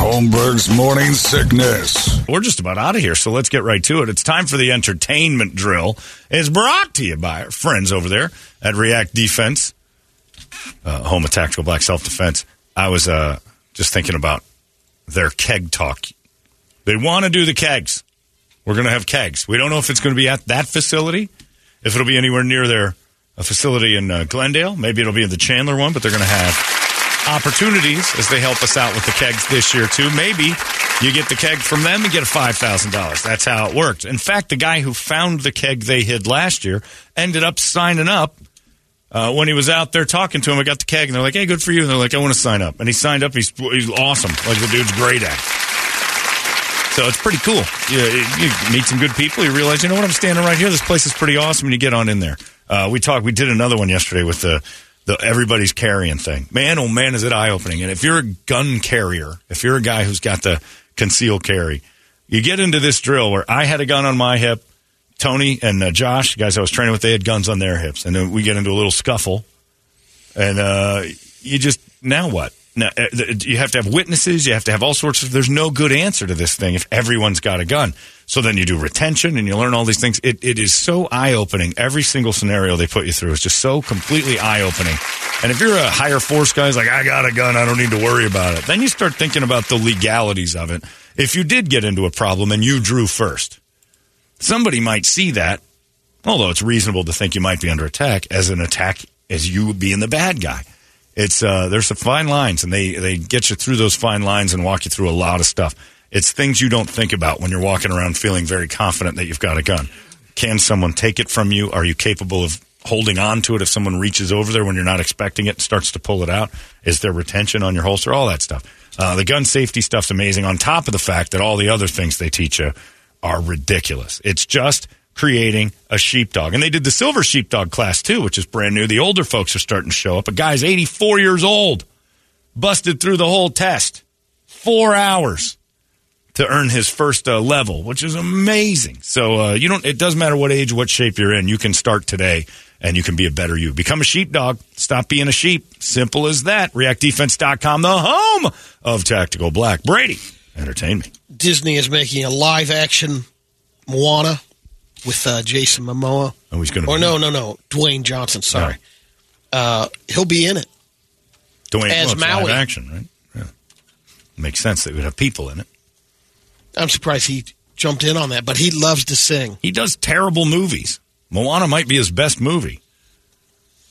Holmberg's morning sickness. We're just about out of here, so let's get right to it. It's time for the entertainment drill. It's brought to you by our friends over there at React Defense, uh, home of tactical black self defense. I was uh, just thinking about their keg talk. They want to do the kegs. We're going to have kegs. We don't know if it's going to be at that facility, if it'll be anywhere near their a facility in uh, Glendale. Maybe it'll be in the Chandler one, but they're going to have opportunities as they help us out with the kegs this year too. Maybe you get the keg from them and get a five thousand dollars. That's how it worked. In fact, the guy who found the keg they hid last year ended up signing up. Uh, when he was out there talking to him, I got the keg, and they're like, "Hey, good for you." And they're like, "I want to sign up," and he signed up. He's he's awesome. Like the dude's great at. it. So it's pretty cool. You, you meet some good people. You realize, you know what? I'm standing right here. This place is pretty awesome, and you get on in there. Uh, we talked. We did another one yesterday with the the everybody's carrying thing. Man, oh man, is it eye opening. And if you're a gun carrier, if you're a guy who's got the concealed carry, you get into this drill where I had a gun on my hip, Tony and uh, Josh, guys I was training with, they had guns on their hips, and then we get into a little scuffle, and uh, you just now what? Now, uh, th- you have to have witnesses. You have to have all sorts of. There's no good answer to this thing if everyone's got a gun. So then you do retention and you learn all these things. It, it is so eye opening. Every single scenario they put you through is just so completely eye opening. And if you're a higher force guy, who's like I got a gun, I don't need to worry about it. Then you start thinking about the legalities of it. If you did get into a problem and you drew first, somebody might see that. Although it's reasonable to think you might be under attack as an attack as you being the bad guy. It's uh, there's some fine lines, and they they get you through those fine lines and walk you through a lot of stuff. It's things you don't think about when you're walking around feeling very confident that you've got a gun. Can someone take it from you? Are you capable of holding on to it if someone reaches over there when you're not expecting it and starts to pull it out? Is there retention on your holster? All that stuff. Uh, the gun safety stuff's amazing. On top of the fact that all the other things they teach you are ridiculous. It's just creating a sheepdog. And they did the silver sheepdog class too, which is brand new. The older folks are starting to show up. A guy's 84 years old, busted through the whole test. Four hours to earn his first uh, level, which is amazing. So uh, you don't. It doesn't matter what age, what shape you're in. You can start today, and you can be a better you. Become a sheepdog. Stop being a sheep. Simple as that. ReactDefense.com, the home of Tactical Black. Brady, entertain me. Disney is making a live action Moana with uh, Jason Momoa. Oh, he's going to. Or no, no, no, Dwayne Johnson. Sorry, uh, he'll be in it. Dwayne as well, Maui. action, right? Yeah. Makes sense that we'd have people in it. I'm surprised he jumped in on that, but he loves to sing. He does terrible movies. Moana might be his best movie,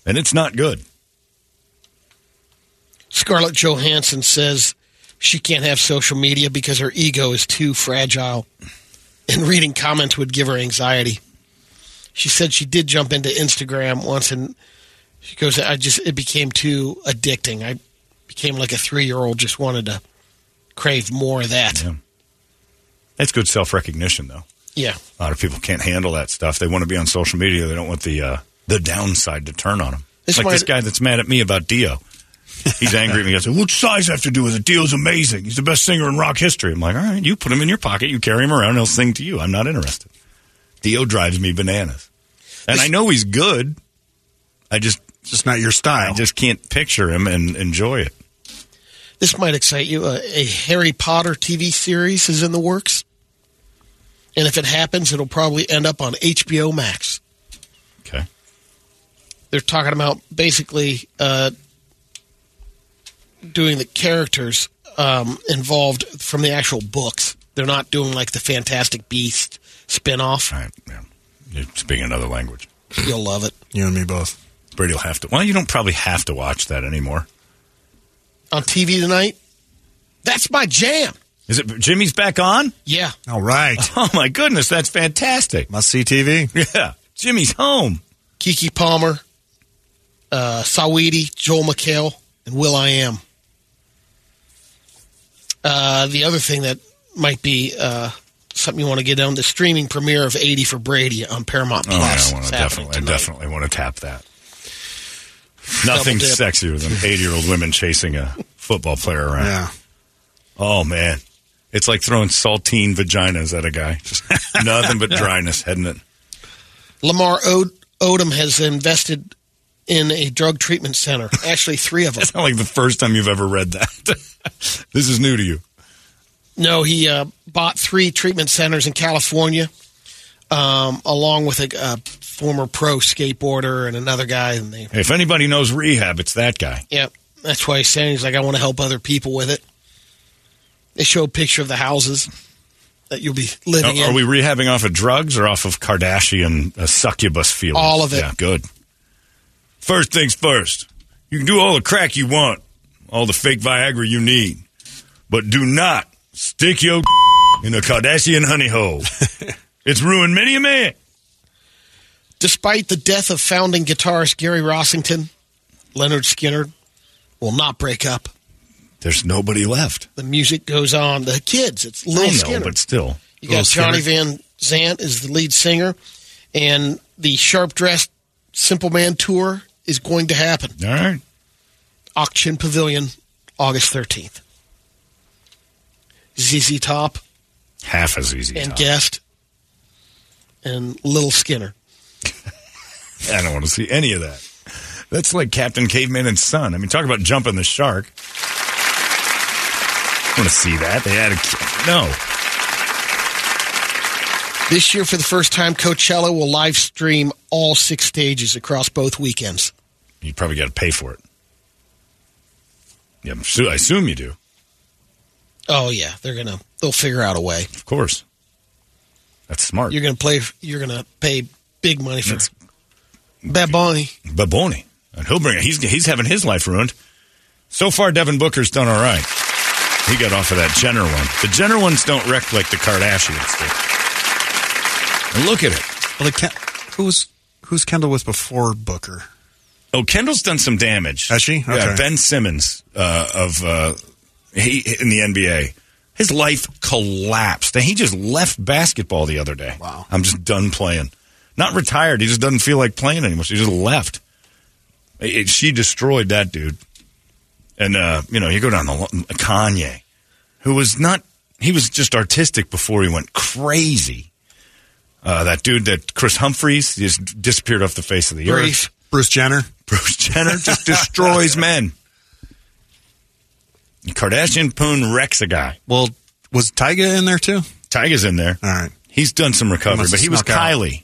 and it's not good. Scarlett Johansson says she can't have social media because her ego is too fragile, and reading comments would give her anxiety. She said she did jump into Instagram once, and she goes, "I just it became too addicting. I became like a three year old, just wanted to crave more of that." Yeah. It's good self recognition, though. Yeah. A lot of people can't handle that stuff. They want to be on social media. They don't want the uh, the downside to turn on them. This like might- this guy that's mad at me about Dio. He's angry at me. He goes, "What size have to do with it? Dio's amazing. He's the best singer in rock history." I'm like, "All right, you put him in your pocket. You carry him around. He'll sing to you. I'm not interested." Dio drives me bananas, and I know he's good. I just Just not your style. I just can't picture him and enjoy it. This might excite you. A, a Harry Potter TV series is in the works. And if it happens, it'll probably end up on HBO Max. Okay. They're talking about basically uh, doing the characters um, involved from the actual books. They're not doing like the Fantastic Beast spinoff. All right. Yeah. You're speaking another language. You'll love it. you and me both. Brady will have to. Well, you don't probably have to watch that anymore. on TV tonight. That's my jam. Is it Jimmy's back on? Yeah. All right. Oh my goodness, that's fantastic. Must see TV. Yeah, Jimmy's home. Keke Palmer, uh, Saweetie, Joel McHale, and Will I Am. Uh, the other thing that might be uh, something you want to get on the streaming premiere of 80 for Brady on Paramount Oh, yeah, Plus. I wanna definitely, I definitely want to tap that. Nothing sexier than eighty-year-old women chasing a football player around. Yeah. Oh man, it's like throwing saltine vaginas at a guy. Just nothing but dryness, hadn't it? Lamar Od- Odom has invested in a drug treatment center. Actually, three of them. It's not like the first time you've ever read that. this is new to you. No, he uh, bought three treatment centers in California, um, along with a, a former pro skateboarder and another guy. And they, If anybody knows rehab, it's that guy. yeah, that's why he's saying he's like, I want to help other people with it. They show a picture of the houses that you'll be living Are, in. are we rehabbing off of drugs or off of Kardashian uh, succubus feelings? All of it. Yeah, good. First things first. You can do all the crack you want, all the fake Viagra you need, but do not stick your in a Kardashian honey hole. it's ruined many a man. Despite the death of founding guitarist Gary Rossington, Lynyrd Skynyrd will not break up. There's nobody left. The music goes on. The kids, it's Lil I know, Skinner. but still. You got Johnny Van Zant is the lead singer, and the Sharp Dressed Simple Man tour is going to happen. All right. Ak-Chin Pavilion, August 13th. ZZ Top Half as easy. and. Guest and Little Skinner. I don't want to see any of that. That's like Captain Caveman and Son. I mean, talk about jumping the shark. I want to see that. They had a no. This year, for the first time, Coachella will live stream all six stages across both weekends. You probably got to pay for it. Yeah, I'm su- I assume you do. Oh yeah, they're gonna they'll figure out a way. Of course. That's smart. You're gonna play. You're gonna pay big money for That's- Bad Bunny. Baboni. And he'll bring it. He's, he's having his life ruined. So far, Devin Booker's done all right. He got off of that Jenner one. The Jenner ones don't wreck like the Kardashians do. And look at it. Well, the Ken- who's who's Kendall with before Booker? Oh, Kendall's done some damage. Has she? Yeah, Ben Simmons uh, of uh, he in the NBA. His life collapsed, and he just left basketball the other day. Wow. I'm just done playing. Not retired. He just doesn't feel like playing anymore. So he just left. It- she destroyed that dude. And uh, you know, you go down the Kanye, who was not. He was just artistic before he went crazy. Uh, that dude, that Kris Humphries, just disappeared off the face of the earth. Brief. Bruce Jenner. Bruce Jenner just destroys men. Kardashian Poon wrecks a guy. Well, was Tyga in there too? Tyga's in there. All right. He's done some recovery, Must but he was snuck out. Kylie.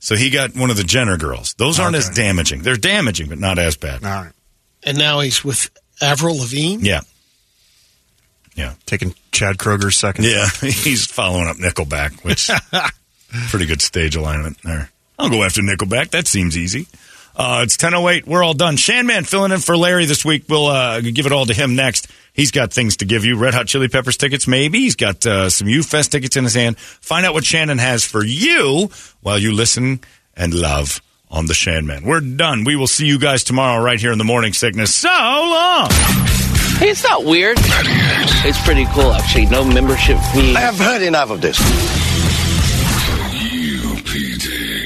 So he got one of the Jenner girls. Those aren't as damaging. They're damaging, but not as bad. All right. And now he's with Avril Lavigne. Yeah. Yeah. Taking Chad Kroeger's second. Yeah. He's following up Nickelback, which pretty good stage alignment there. I'll go after Nickelback. That seems easy. Uh, it's 10.08. We're all done. Shanman filling in for Larry this week. We'll uh, give it all to him next. He's got things to give you. Red Hot Chili Peppers tickets, maybe. He's got uh, some U-Fest tickets in his hand. Find out what Shannon has for you while you listen and love on the Shanman. We're done. We will see you guys tomorrow right here in the Morning Sickness. So long. Hey, it's not weird. It's pretty cool, actually. No membership fee. I have heard enough of this.